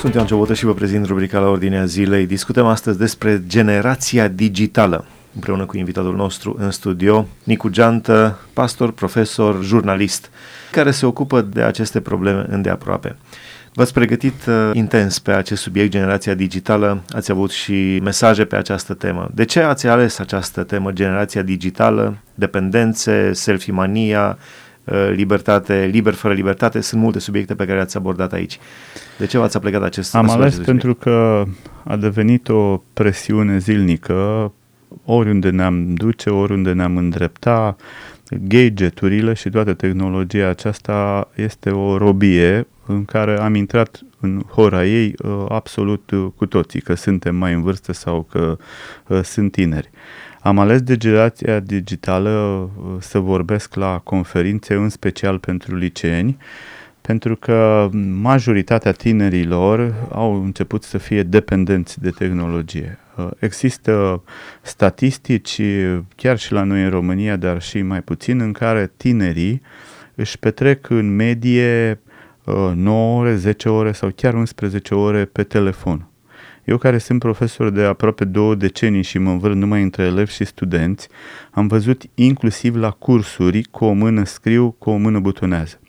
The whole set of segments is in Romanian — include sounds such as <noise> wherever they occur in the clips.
Sunt Ioan Ciobotă și vă prezint rubrica la ordinea zilei. Discutăm astăzi despre generația digitală. Împreună cu invitatul nostru în studio, Nicu Geantă, pastor, profesor, jurnalist, care se ocupă de aceste probleme îndeaproape. V-ați pregătit uh, intens pe acest subiect, generația digitală, ați avut și mesaje pe această temă. De ce ați ales această temă, generația digitală, dependențe, selfie-mania, uh, libertate, liber fără libertate? Sunt multe subiecte pe care ați abordat aici. De ce v-ați aplicat acest Am ales acest pentru că a devenit o presiune zilnică oriunde ne-am duce, oriunde ne-am îndrepta, gadgeturile și toată tehnologia aceasta este o robie în care am intrat în hora ei uh, absolut uh, cu toții, că suntem mai în vârstă sau că uh, sunt tineri. Am ales de generația digitală să vorbesc la conferințe, în special pentru liceeni, pentru că majoritatea tinerilor au început să fie dependenți de tehnologie. Există statistici, chiar și la noi în România, dar și mai puțin, în care tinerii își petrec în medie 9 ore, 10 ore sau chiar 11 ore pe telefon. Eu care sunt profesor de aproape două decenii și mă învăț numai între elevi și studenți, am văzut inclusiv la cursuri cu o mână scriu, cu o mână butonează.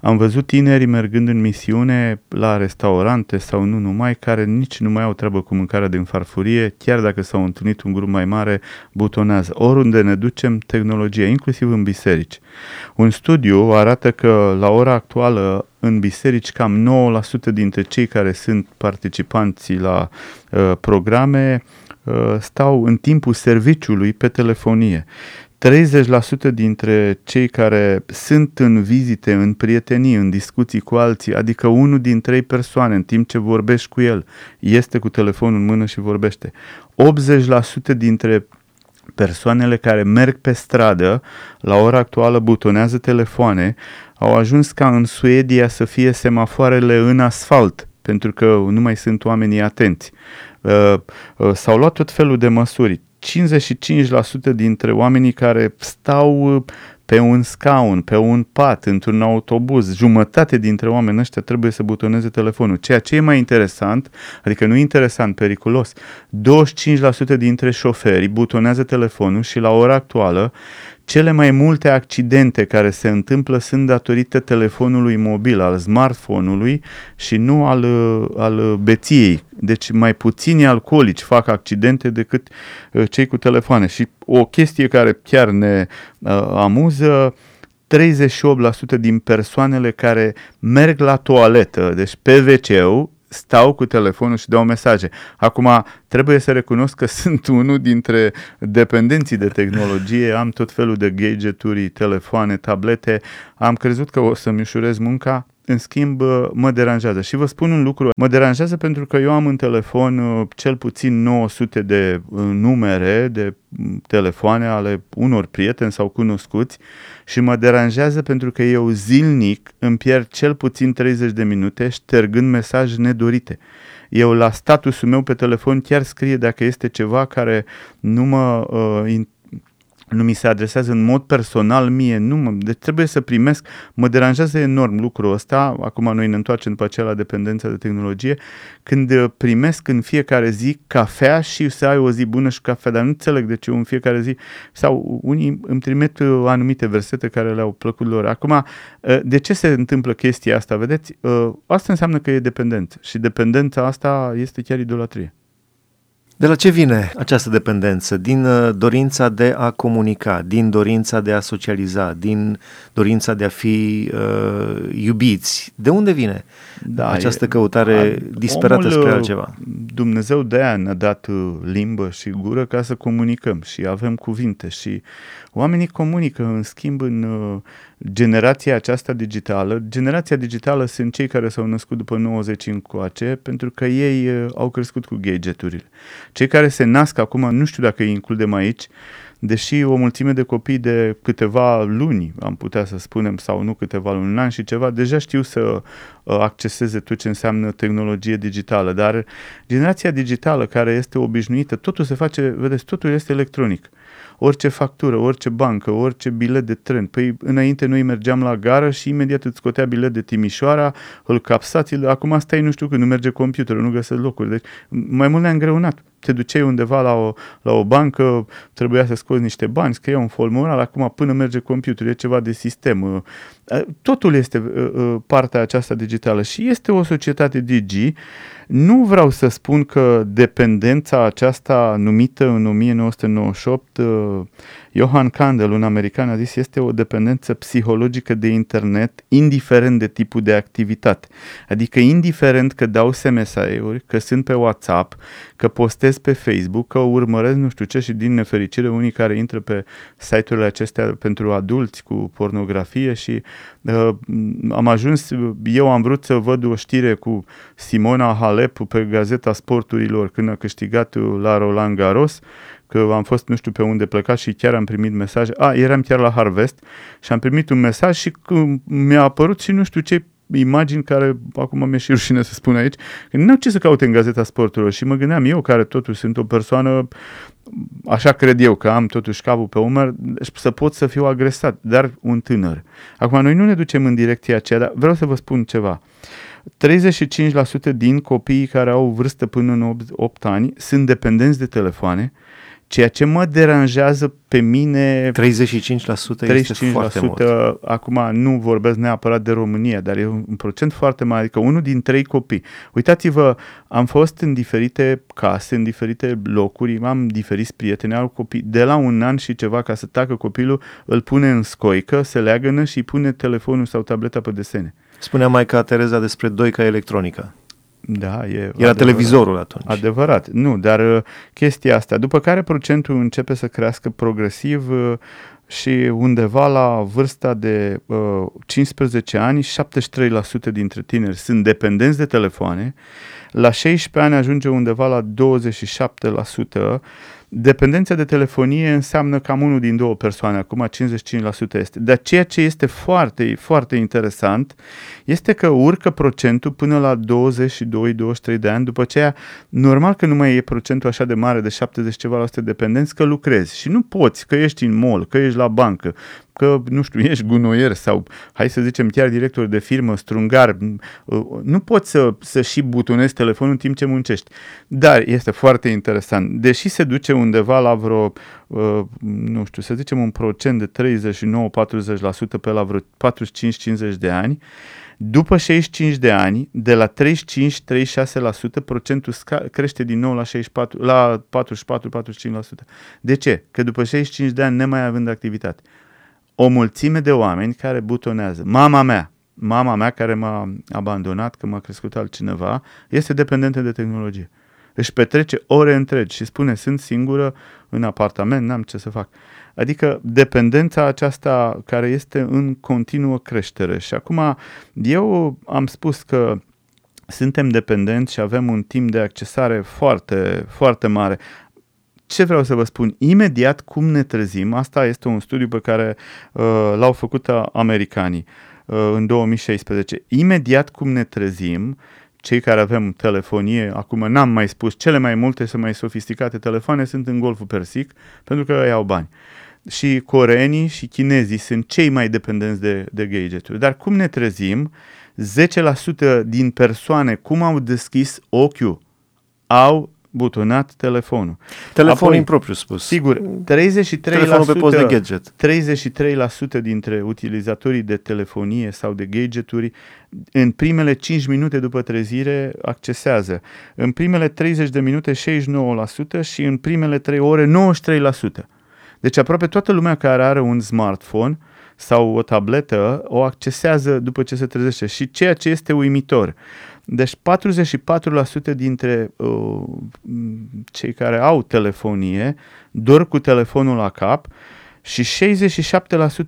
Am văzut tineri mergând în misiune la restaurante sau nu numai, care nici nu mai au treabă cu mâncarea din farfurie, chiar dacă s-au întâlnit un grup mai mare, butonează. Oriunde ne ducem, tehnologia, inclusiv în biserici. Un studiu arată că la ora actuală în biserici cam 9% dintre cei care sunt participanții la uh, programe uh, stau în timpul serviciului pe telefonie. 30% dintre cei care sunt în vizite, în prietenii, în discuții cu alții, adică unul din trei persoane în timp ce vorbești cu el, este cu telefonul în mână și vorbește. 80% dintre persoanele care merg pe stradă, la ora actuală butonează telefoane, au ajuns ca în Suedia să fie semafoarele în asfalt, pentru că nu mai sunt oamenii atenți. Uh, uh, s-au luat tot felul de măsuri. 55% dintre oamenii care stau uh, pe un scaun, pe un pat, într-un autobuz, jumătate dintre oameni ăștia trebuie să butoneze telefonul. Ceea ce e mai interesant, adică nu interesant, periculos, 25% dintre șoferi butonează telefonul și la ora actuală cele mai multe accidente care se întâmplă sunt datorită telefonului mobil, al smartphone-ului și nu al, al beției. Deci mai puțini alcoolici fac accidente decât uh, cei cu telefoane. Și o chestie care chiar ne uh, amuză, 38% din persoanele care merg la toaletă, deci pe wc stau cu telefonul și dau mesaje. Acum, trebuie să recunosc că <laughs> sunt unul dintre dependenții de tehnologie, am tot felul de gadgeturi, telefoane, tablete, am crezut că o să-mi ușurez munca, în schimb, mă deranjează. Și vă spun un lucru, mă deranjează pentru că eu am în telefon uh, cel puțin 900 de uh, numere de mm, telefoane ale unor prieteni sau cunoscuți și mă deranjează pentru că eu zilnic îmi pierd cel puțin 30 de minute ștergând mesaje nedorite. Eu la statusul meu pe telefon chiar scrie dacă este ceva care nu mă uh, nu mi se adresează în mod personal mie, nu mă, deci trebuie să primesc, mă deranjează enorm lucrul ăsta, acum noi ne întoarcem după aceea la dependența de tehnologie, când uh, primesc în fiecare zi cafea și să ai o zi bună și cafea, dar nu înțeleg de ce în fiecare zi, sau unii îmi trimit uh, anumite versete care le-au plăcut lor. Acum, uh, de ce se întâmplă chestia asta, vedeți? Asta înseamnă că e dependență și dependența asta este chiar idolatrie. De la ce vine această dependență? Din uh, dorința de a comunica, din dorința de a socializa, din dorința de a fi uh, iubiți. De unde vine da, această căutare a, disperată omul, spre uh, altceva? Dumnezeu de aia ne-a dat uh, limbă și gură ca să comunicăm și avem cuvinte și oamenii comunică, în schimb, în uh, generația aceasta digitală. Generația digitală sunt cei care s-au născut după 90 încoace, pentru că ei uh, au crescut cu gadgeturile. Cei care se nasc acum, nu știu dacă îi includem aici, deși o mulțime de copii de câteva luni, am putea să spunem, sau nu câteva luni, un an și ceva, deja știu să uh, acceseze tot ce înseamnă tehnologie digitală, dar generația digitală care este obișnuită, totul se face, vedeți, totul este electronic. Orice factură, orice bancă, orice bilet de tren. Păi înainte noi mergeam la gară și imediat îți scotea bilet de Timișoara, îl capsați, acum stai nu știu când, nu merge computerul, nu găsesc locuri. Deci mai mult ne-a îngreunat te duceai undeva la o, la o bancă, trebuia să scoți niște bani, scria un formular, acum până merge computerul, e ceva de sistem. Totul este partea aceasta digitală și este o societate digi. Nu vreau să spun că dependența aceasta numită în 1998 Johan Kandel, un american, a zis este o dependență psihologică de internet, indiferent de tipul de activitate. Adică indiferent că dau SMS-uri, că sunt pe WhatsApp, că postez pe Facebook, că urmăresc nu știu ce și din nefericire unii care intră pe site-urile acestea pentru adulți cu pornografie și uh, am ajuns, eu am vrut să văd o știre cu Simona Halep pe Gazeta Sporturilor când a câștigat la Roland Garros că am fost nu știu pe unde plecat și chiar am primit mesaje. A, eram chiar la Harvest și am primit un mesaj și mi-a apărut și nu știu ce imagini care, acum mi-e și rușine să spun aici, că nu au ce să caute în Gazeta Sporturilor și mă gândeam eu, care totuși sunt o persoană, așa cred eu, că am totuși capul pe umăr, să pot să fiu agresat, dar un tânăr. Acum, noi nu ne ducem în direcția aceea, dar vreau să vă spun ceva. 35% din copiii care au vârstă până în 8, 8 ani sunt dependenți de telefoane, Ceea ce mă deranjează pe mine... 35%, 35% este foarte mult. Acum nu vorbesc neapărat de România, dar e un procent foarte mare, adică unul din trei copii. Uitați-vă, am fost în diferite case, în diferite locuri, am diferiți prieteni, au copii. De la un an și ceva, ca să tacă copilul, îl pune în scoică, se leagănă și îi pune telefonul sau tableta pe desene. Spunea mai ca Tereza despre doica electronică. Da, e Era adevărat. televizorul atunci. Adevărat. Nu, dar uh, chestia asta, după care procentul începe să crească progresiv uh, și undeva la vârsta de uh, 15 ani, 73% dintre tineri sunt dependenți de telefoane, la 16 ani ajunge undeva la 27%, Dependența de telefonie înseamnă cam unul din două persoane, acum 55% este. Dar ceea ce este foarte, foarte interesant este că urcă procentul până la 22-23 de ani, după aceea normal că nu mai e procentul așa de mare de 70 ceva la dependenți, că lucrezi. Și nu poți, că ești în mall, că ești la bancă, că, nu știu, <laughs> ești gunoier sau, hai să zicem, chiar director de firmă, strungar, nu poți să, să și butonezi telefonul în timp ce muncești. Dar este foarte interesant. Deși se duce undeva la vreo, nu știu, să zicem un procent de 39-40% pe la vreo 45-50 de ani, după 65 de ani, de la 35-36%, procentul crește din nou la, 64, la 44-45%. De ce? Că după 65 de ani, nemai având activitate, o mulțime de oameni care butonează. Mama mea, mama mea care m-a abandonat, că m-a crescut altcineva, este dependentă de tehnologie. Își petrece ore întregi și spune, sunt singură în apartament, n-am ce să fac. Adică dependența aceasta care este în continuă creștere. Și acum eu am spus că suntem dependenți și avem un timp de accesare foarte, foarte mare ce vreau să vă spun? Imediat cum ne trezim, asta este un studiu pe care uh, l-au făcut americanii uh, în 2016, imediat cum ne trezim, cei care avem telefonie, acum n-am mai spus, cele mai multe și mai sofisticate telefoane sunt în Golful Persic, pentru că ei au bani. Și coreenii și chinezii sunt cei mai dependenți de, de gadgeturi. Dar cum ne trezim? 10% din persoane, cum au deschis ochiul, au butonat telefonul. Telefonul Apoi, propriu spus. Sigur, 33%, telefonul pe post de gadget. 33% dintre utilizatorii de telefonie sau de gadgeturi în primele 5 minute după trezire accesează. În primele 30 de minute 69% și în primele 3 ore 93%. Deci aproape toată lumea care are un smartphone sau o tabletă o accesează după ce se trezește. Și ceea ce este uimitor, deci 44% dintre uh, cei care au telefonie dorm cu telefonul la cap și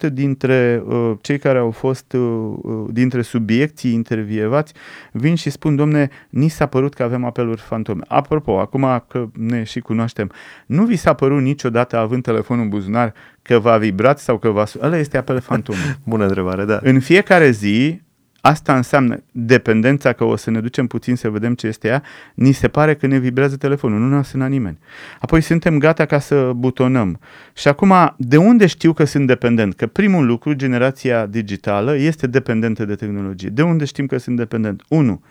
67% dintre uh, cei care au fost uh, uh, dintre subiecții intervievați vin și spun, domne, ni s-a părut că avem apeluri fantome. Apropo, acum că ne și cunoaștem, nu vi s-a părut niciodată având telefonul în buzunar că v-a vibrat sau că v-a... Ăla este apel fantome. <laughs> Bună întrebare, da. În fiecare zi Asta înseamnă dependența, că o să ne ducem puțin să vedem ce este ea, ni se pare că ne vibrează telefonul, nu ne-a sunat nimeni. Apoi suntem gata ca să butonăm. Și acum, de unde știu că sunt dependent? Că primul lucru, generația digitală este dependentă de tehnologie. De unde știm că sunt dependent? 1.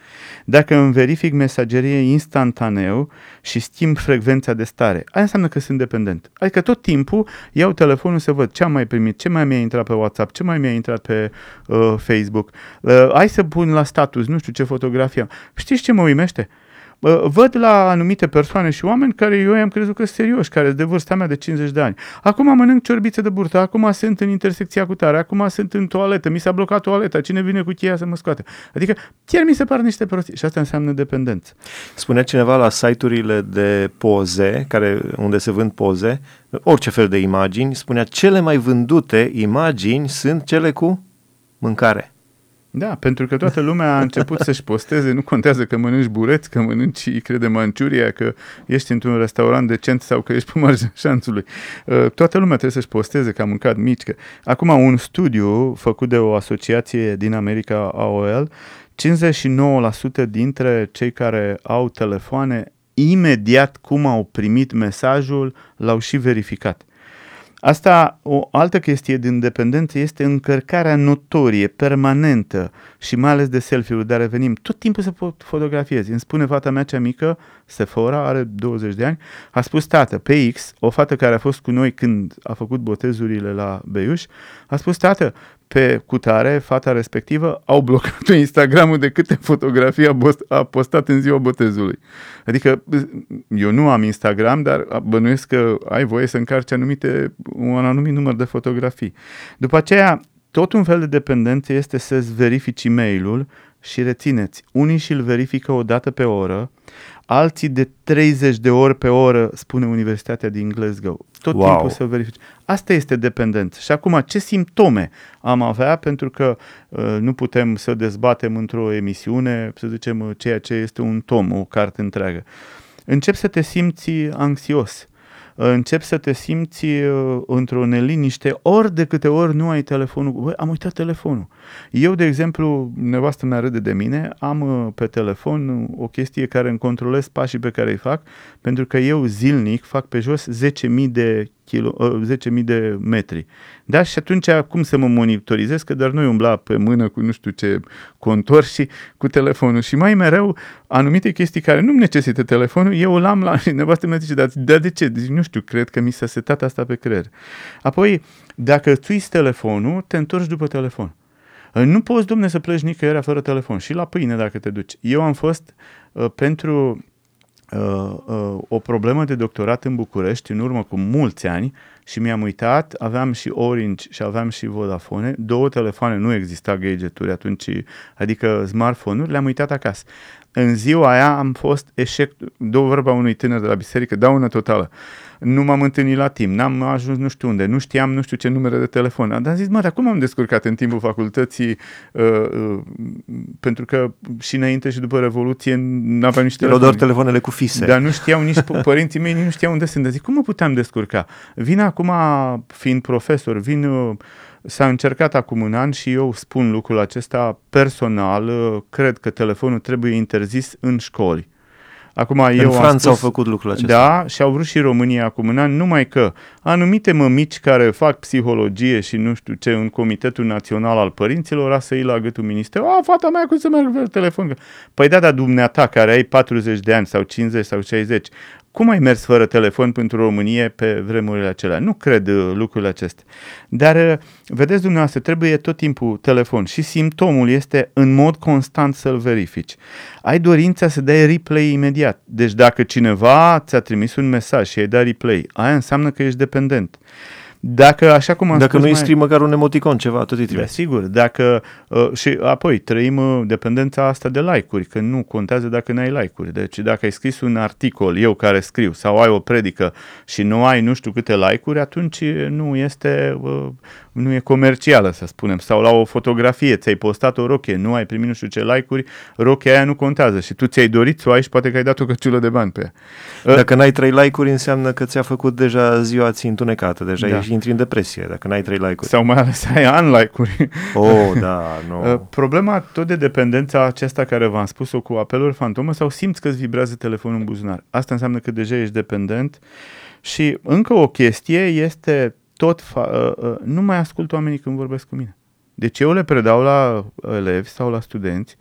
Dacă îmi verific mesagerie instantaneu și schimb frecvența de stare, aia înseamnă că sunt dependent. Adică tot timpul iau telefonul să văd ce am mai primit, ce mai mi-a intrat pe WhatsApp, ce mai mi-a intrat pe uh, Facebook. Uh, hai să pun la status, nu știu ce fotografie. Știți ce mă uimește? văd la anumite persoane și oameni care eu i-am crezut că sunt serioși, care sunt de vârsta mea de 50 de ani. Acum mănânc ciorbițe de burtă, acum sunt în intersecția cu tare, acum sunt în toaletă, mi s-a blocat toaleta, cine vine cu cheia să mă scoate? Adică chiar mi se par niște prostii și asta înseamnă dependență. Spunea cineva la site-urile de poze, care, unde se vând poze, orice fel de imagini, spunea cele mai vândute imagini sunt cele cu mâncare. Da, pentru că toată lumea a început să-și posteze, nu contează că mănânci bureți, că mănânci, crede, Manciuria, că ești într-un restaurant decent sau că ești pe marginea <laughs> șanțului. Uh, toată lumea trebuie să-și posteze că a mâncat mici. Că... Acum, un studiu făcut de o asociație din America, AOL, 59% dintre cei care au telefoane, imediat cum au primit mesajul, l-au și verificat. Asta, o altă chestie din dependență este încărcarea notorie, permanentă și mai ales de selfie-uri, de a revenim. Tot timpul să fotografiezi. Îmi spune fata mea cea mică, Sephora, are 20 de ani, a spus tată, pe X, o fată care a fost cu noi când a făcut botezurile la Beiuș, a spus tată, pe cutare, fata respectivă, au blocat pe Instagramul de câte fotografii a, a postat în ziua botezului. Adică eu nu am Instagram, dar bănuiesc că ai voie să încarci anumite, un anumit număr de fotografii. După aceea, tot un fel de dependență este să-ți verifici e-mailul și rețineți, unii și-l verifică o dată pe oră, alții de 30 de ori pe oră, spune Universitatea din Glasgow. Tot wow. timpul să verifici. Asta este dependență. Și acum, ce simptome am avea? Pentru că uh, nu putem să dezbatem într-o emisiune, să zicem, uh, ceea ce este un tom, o carte întreagă. Încep să te simți anxios începi să te simți uh, într-o neliniște ori de câte ori nu ai telefonul. Băi, am uitat telefonul. Eu, de exemplu, nevastă mea râde de mine, am uh, pe telefon o chestie care îmi controlez pașii pe care îi fac, pentru că eu zilnic fac pe jos 10.000 de kilo, 10.000 uh, de metri. Da? Și atunci cum să mă monitorizez? Că doar nu umbla pe mână cu nu știu ce contor și cu telefonul. Și mai mereu anumite chestii care nu necesită telefonul, eu l-am la și <laughs> nevastă mea zice, dar, dar de ce? Deci, nu știu, cred că mi s-a setat asta pe creier. Apoi, dacă tu telefonul, te întorci după telefon. Nu poți, domne, să pleci nicăieri fără telefon. Și la pâine, dacă te duci. Eu am fost uh, pentru uh, uh, o problemă de doctorat în București în urmă cu mulți ani și mi-am uitat, aveam și Orange și aveam și Vodafone, două telefoane, nu exista gadgeturi atunci, adică smartphone-uri, le-am uitat acasă. În ziua aia am fost eșec, două vorba unui tânăr de la biserică, daună totală. Nu m-am întâlnit la timp, n-am ajuns nu știu unde, nu știam nu știu ce numere de telefon. Dar am zis, mă, dar cum am descurcat în timpul facultății? Uh, uh, pentru că și înainte și după Revoluție nu aveam niște telefoane. doar telefoanele cu fise. Dar nu știau nici părinții mei, nici nu știau unde sunt. Zic, cum mă puteam descurca? Vin acum, fiind profesor, vin... Uh, S-a încercat acum un an și eu spun lucrul acesta personal, cred că telefonul trebuie interzis în școli. Acum, în eu Franța spus, au făcut lucrul acesta. Da, și au vrut și România acum un an, numai că anumite mămici care fac psihologie și nu știu ce în Comitetul Național al Părinților a să la gâtul minister. A, fata mea, cum să meargă pe telefon? Păi da, dar dumneata care ai 40 de ani sau 50 sau 60, cum ai mers fără telefon pentru România pe vremurile acelea? Nu cred uh, lucrurile acestea. Dar, uh, vedeți dumneavoastră, trebuie tot timpul telefon și simptomul este în mod constant să-l verifici. Ai dorința să dai replay imediat. Deci dacă cineva ți-a trimis un mesaj și ai dat replay, aia înseamnă că ești dependent. Dacă, așa cum am Dacă spus nu mai... măcar un emoticon, ceva, tot îi trebuie. Sigur, dacă, uh, și apoi trăim uh, dependența asta de like-uri, că nu contează dacă n-ai like-uri. Deci dacă ai scris un articol, eu care scriu, sau ai o predică și nu ai nu știu câte like-uri, atunci nu este uh, nu e comercială, să spunem, sau la o fotografie, ți-ai postat o rochie, nu ai primit nu știu ce like-uri, rochia aia nu contează și tu ți-ai dorit să o ai și poate că ai dat o căciulă de bani pe ea. Dacă n-ai trei like-uri, înseamnă că ți-a făcut deja ziua ți întunecată, deja da. ești intri în depresie dacă n-ai trei like-uri. Sau mai ales ai unlike-uri. Oh, da, <laughs> nu. No. Problema tot de dependența aceasta care v-am spus-o cu apeluri fantomă sau simți că îți vibrează telefonul în buzunar. Asta înseamnă că deja ești dependent și încă o chestie este tot, fa- uh, uh, nu mai ascult oamenii când vorbesc cu mine. Deci eu le predau la elevi sau la studenți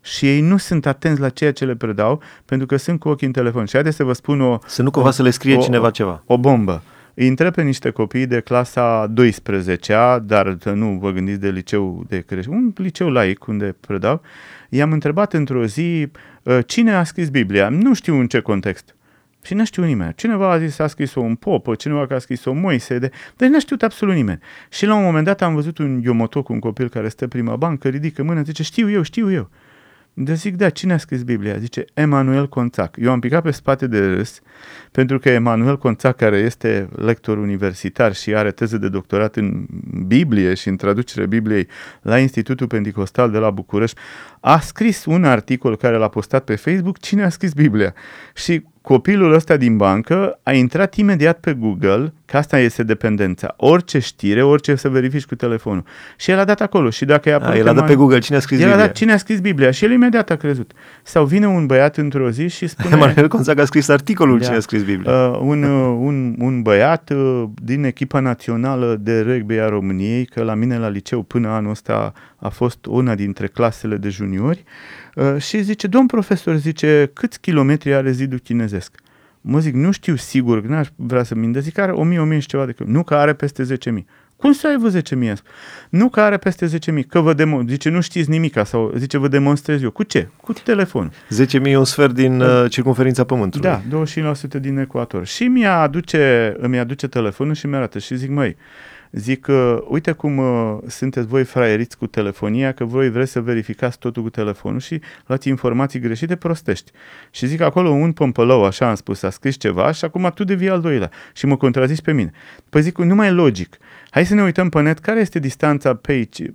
și ei nu sunt atenți la ceea ce le predau pentru că sunt cu ochii în telefon. Și haideți să vă spun o... Să nu cumva o, să le scrie o, cineva ceva. O bombă. Îi întreb pe niște copii de clasa 12-a, dar nu vă gândiți de liceu de creștin, un liceu laic unde predau, i-am întrebat într-o zi uh, cine a scris Biblia. Nu știu în ce context. Și nu știu nimeni. Cineva a zis a scris-o un popă, cineva că a scris-o Moise, de... deci nu știut absolut nimeni. Și la un moment dat am văzut un iomotoc, un copil care stă prima bancă, ridică mâna, zice știu eu, știu eu. De zic, da, cine a scris Biblia? Zice, Emanuel Conțac. Eu am picat pe spate de râs, pentru că Emanuel Conțac, care este lector universitar și are teză de doctorat în Biblie și în traducere Bibliei la Institutul Pentecostal de la București, a scris un articol care l-a postat pe Facebook, cine a scris Biblia. Și copilul ăsta din bancă a intrat imediat pe Google, că asta este dependența. Orice știre, orice să verifici cu telefonul. Și el a dat acolo. Și dacă i-a a, el a dat pe Google cine a scris el Biblia. a dat cine a scris Biblia și el imediat a crezut. Sau vine un băiat într-o zi și <laughs> spune... Emanuel Conțac a scris articolul da, cine a scris Biblia. Uh, un, uh, un, un băiat uh, din echipa națională de rugby a României, că la mine la liceu până anul ăsta a fost una dintre clasele de juniori, uh, și zice, domn profesor, zice, câți kilometri are zidul chinezesc? Mă zic, nu știu sigur, n-aș vrea să minte, zic, are 1000, 1000 și ceva de kilometri. Nu că are peste 10.000. Cum să ai vă 10.000? Nu că are peste 10.000, că vă demon... Zice, nu știți nimica sau zice, vă demonstrez eu. Cu ce? Cu telefon. 10.000 e un sfert din uh, circunferința Pământului. Da, 25% din ecuator. Și mi aduce, îmi aduce telefonul și mi arată și zic, măi, zic, uh, uite cum uh, sunteți voi fraieriți cu telefonia, că voi vreți să verificați totul cu telefonul și luați informații greșite, prostești. Și zic acolo un pompălău, așa am spus, a scris ceva și acum tu devii al doilea și mă contrazici pe mine. Păi zic, nu mai e logic. Hai să ne uităm pe net care este distanța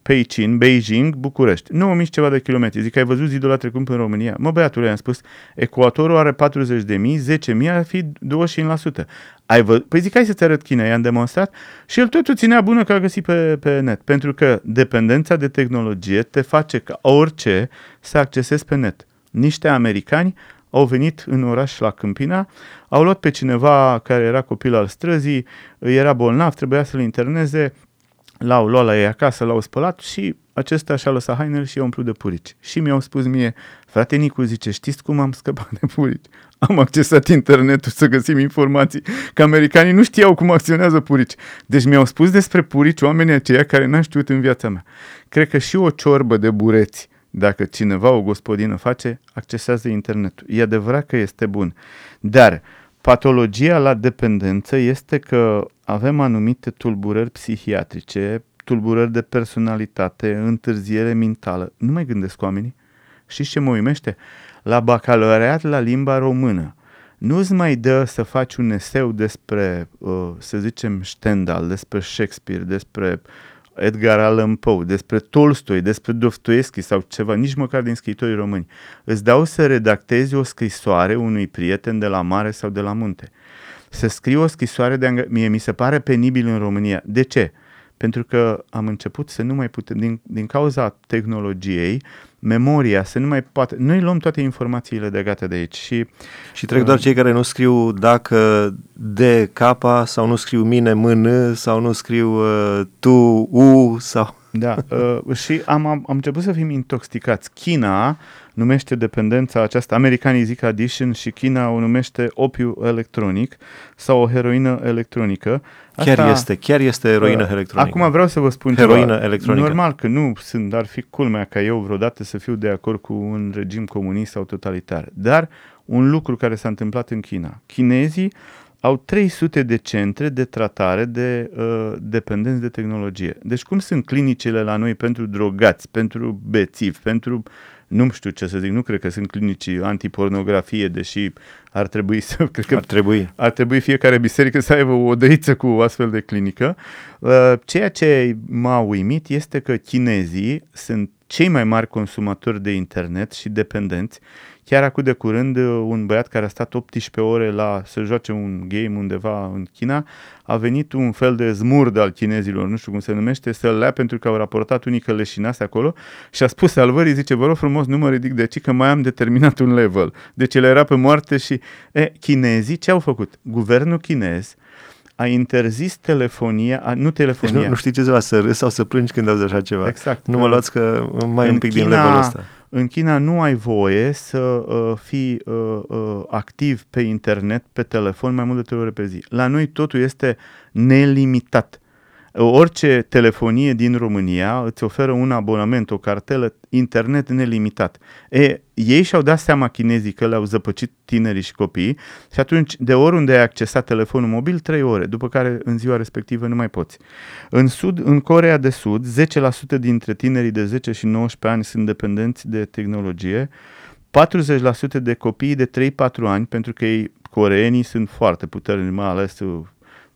Peicin, Beijing, București. 9000 ceva de kilometri. Zic, ai văzut zidul la trecut în România? Mă, băiatul, am spus, ecuatorul are 40 de mii, 10 mii ar fi 25%. Ai vă... Păi zic, hai să-ți arăt China, i-am demonstrat și el tot o ținea bună că a găsit pe, pe net. Pentru că dependența de tehnologie te face ca orice să accesezi pe net. Niște americani au venit în oraș la Câmpina, au luat pe cineva care era copil al străzii, era bolnav, trebuia să-l interneze, l-au luat la ei acasă, l-au spălat și acesta și-a lăsat hainele și i-a umplut de purici. Și mi-au spus mie, frate Nicu, zice, știți cum am scăpat de purici? Am accesat internetul să găsim informații, că americanii nu știau cum acționează purici. Deci mi-au spus despre purici oamenii aceia care n-am știut în viața mea. Cred că și o ciorbă de bureți dacă cineva, o gospodină face, accesează internetul. E adevărat că este bun. Dar patologia la dependență este că avem anumite tulburări psihiatrice, tulburări de personalitate, întârziere mentală. Nu mai gândesc oamenii. Și ce mă uimește? La bacalaureat la limba română, nu-ți mai dă să faci un eseu despre, uh, să zicem, Stendhal, despre Shakespeare, despre Edgar Allan Poe, despre Tolstoi, despre Dostoevski sau ceva, nici măcar din scriitorii români. Îți dau să redactezi o scrisoare unui prieten de la mare sau de la munte. Să scrii o scrisoare de ang- Mie mi se pare penibil în România. De ce? Pentru că am început să nu mai putem, din, din cauza tehnologiei, memoria, să nu mai poate. Noi luăm toate informațiile de gata de aici și... Și trec doar uh, cei care nu scriu dacă de capa sau nu scriu mine mână sau nu scriu uh, tu u sau... Da, uh, și am, am, am început să fim intoxicați. China numește dependența aceasta, americanii zic addiction și China o numește opiu electronic sau o heroină electronică. Asta, chiar este, chiar este heroină uh, electronică. Acum vreau să vă spun heroină ceva. electronică. Normal că nu sunt, ar fi culmea ca eu vreodată să fiu de acord cu un regim comunist sau totalitar. Dar un lucru care s-a întâmplat în China. Chinezii au 300 de centre de tratare de uh, dependenți de tehnologie. Deci cum sunt clinicile la noi pentru drogați, pentru bețivi, pentru nu știu ce să zic, nu cred că sunt clinici antipornografie, deși ar trebui să, <laughs> cred că ar trebui. ar trebui fiecare biserică să aibă o odăiță cu o astfel de clinică. Uh, ceea ce m-a uimit este că chinezii sunt cei mai mari consumatori de internet și dependenți Chiar acum de curând, un băiat care a stat 18 ore la să joace un game undeva în China, a venit un fel de zmurd al chinezilor, nu știu cum se numește, să-l lea pentru că au raportat unii că leșinase acolo și a spus salvării, zice, vă rog frumos, nu mă ridic de aici că mai am determinat un level. Deci el era pe moarte și... E, chinezii ce au făcut? Guvernul chinez a interzis telefonia, a, nu telefonia. Deci nu, nu știi ce să râzi sau să plângi când auzi așa ceva. Exact. Nu mă luați că mai un pic China, din levelul ăsta în China nu ai voie să uh, fii uh, uh, activ pe internet, pe telefon, mai mult de trei ore pe zi. La noi totul este nelimitat orice telefonie din România îți oferă un abonament, o cartelă internet nelimitat. E, ei și-au dat seama chinezii că le-au zăpăcit tinerii și copiii și atunci de oriunde ai accesat telefonul mobil, 3 ore, după care în ziua respectivă nu mai poți. În, sud, în Corea de Sud, 10% dintre tinerii de 10 și 19 ani sunt dependenți de tehnologie, 40% de copii de 3-4 ani, pentru că ei, coreenii, sunt foarte puternici, mai ales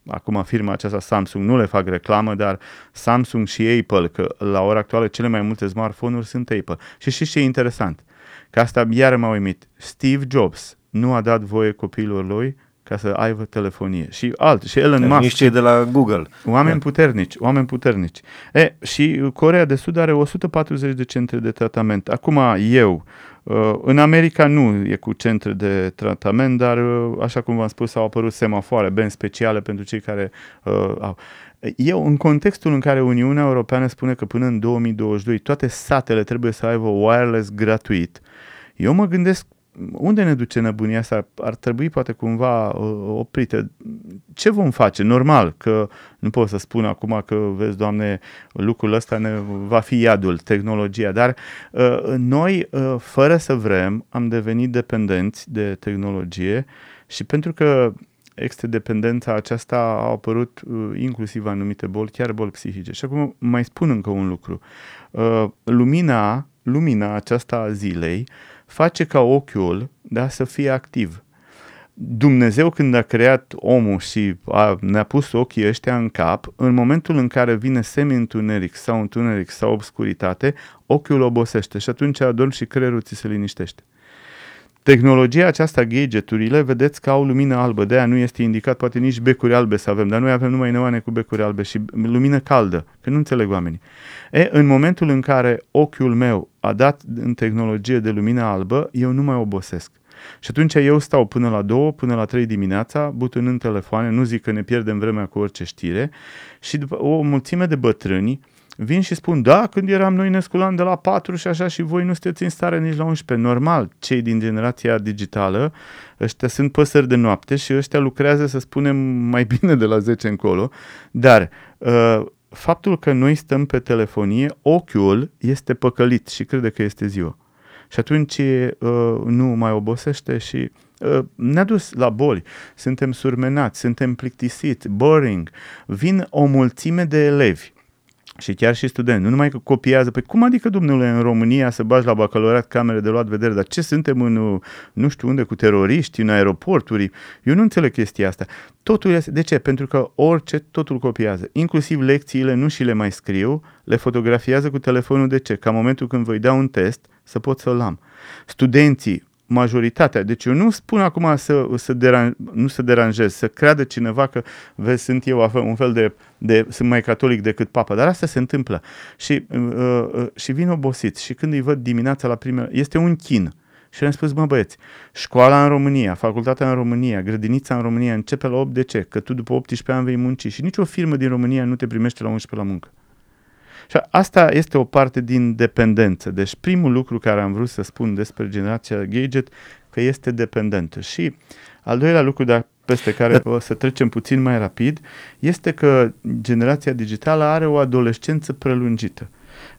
acum firma aceasta Samsung nu le fac reclamă, dar Samsung și Apple, că la ora actuală cele mai multe smartphone-uri sunt Apple. Și știți ce e interesant? Că asta iar m-a uimit. Steve Jobs nu a dat voie copiilor lui ca să aibă telefonie. Și alt, și Elon Musk. Nici cei de la Google. Oameni da. puternici, oameni puternici. E, și Corea de Sud are 140 de centre de tratament. Acum eu, Uh, în America nu e cu centre de tratament, dar, uh, așa cum v-am spus, au apărut semafoare, benzi speciale pentru cei care uh, au. Eu, în contextul în care Uniunea Europeană spune că până în 2022 toate satele trebuie să aibă wireless gratuit, eu mă gândesc unde ne duce nebunia asta? Ar trebui poate cumva uh, oprite. Ce vom face? Normal că nu pot să spun acum că, vezi, Doamne, lucrul ăsta ne va fi iadul, tehnologia, dar uh, noi, uh, fără să vrem, am devenit dependenți de tehnologie și pentru că este dependența aceasta a apărut uh, inclusiv anumite boli, chiar boli psihice. Și acum mai spun încă un lucru. Uh, lumina, lumina aceasta a zilei face ca ochiul da, să fie activ. Dumnezeu când a creat omul și a, ne-a pus ochii ăștia în cap, în momentul în care vine semi-întuneric sau întuneric sau obscuritate, ochiul obosește și atunci adormi și creierul ți se liniștește. Tehnologia aceasta, gadgeturile, vedeți că au lumină albă, de aia nu este indicat, poate nici becuri albe să avem, dar noi avem numai neoane cu becuri albe și lumină caldă, că nu înțeleg oamenii. E, în momentul în care ochiul meu a dat în tehnologie de lumină albă, eu nu mai obosesc. Și atunci eu stau până la 2, până la 3 dimineața, butunând telefoane, nu zic că ne pierdem vremea cu orice știre, și după o mulțime de bătrâni vin și spun, da, când eram noi ne sculam de la 4 și așa și voi nu sunteți în stare nici la 11. Normal, cei din generația digitală, ăștia sunt păsări de noapte și ăștia lucrează, să spunem, mai bine de la 10 încolo, dar uh, faptul că noi stăm pe telefonie, ochiul este păcălit și crede că este ziua. Și atunci uh, nu mai obosește și uh, ne-a dus la boli. Suntem surmenați, suntem plictisiți, boring. Vin o mulțime de elevi și chiar și studenți, nu numai că copiază, păi cum adică, domnule, în România să bagi la bacalaureat camere de luat vedere, dar ce suntem în, nu știu unde, cu teroriști, în aeroporturi? Eu nu înțeleg chestia asta. Totul este, de ce? Pentru că orice, totul copiază. Inclusiv lecțiile nu și le mai scriu, le fotografiază cu telefonul de ce? Ca în momentul când voi da un test, să pot să-l am. Studenții majoritatea. Deci eu nu spun acum să, să deran, nu să deranjez, să creadă cineva că, vezi, sunt eu un fel de, de sunt mai catolic decât papa, dar asta se întâmplă. Și, uh, uh, și vin obosit și când îi văd dimineața la primele, este un chin. Și le-am spus, mă băieți, școala în România, facultatea în România, grădinița în România începe la 8 de ce? Că tu după 18 ani vei munci și nicio firmă din România nu te primește la 11 la muncă. Și asta este o parte din dependență. Deci primul lucru care am vrut să spun despre generația gadget, că este dependentă. Și al doilea lucru, dar peste care o să trecem puțin mai rapid, este că generația digitală are o adolescență prelungită.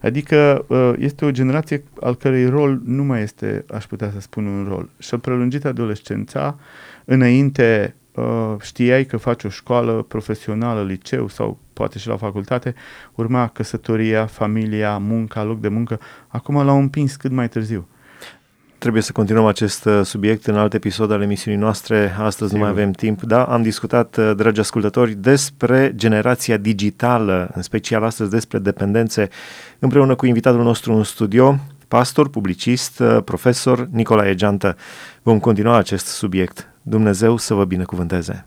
Adică ă, este o generație al cărei rol nu mai este, aș putea să spun, un rol. Și-a prelungit adolescența, înainte uh, știai că faci o școală profesională, liceu sau poate și la facultate, urma căsătoria, familia, munca, loc de muncă. Acum l-au împins cât mai târziu. Trebuie să continuăm acest uh, subiect în alt episod al emisiunii noastre. Astăzi Sigur. nu mai avem timp. Da, am discutat, uh, dragi ascultători, despre generația digitală, în special astăzi despre dependențe, împreună cu invitatul nostru în studio, pastor, publicist, uh, profesor Nicolae Geantă. Vom continua acest subiect. Dumnezeu să vă binecuvânteze!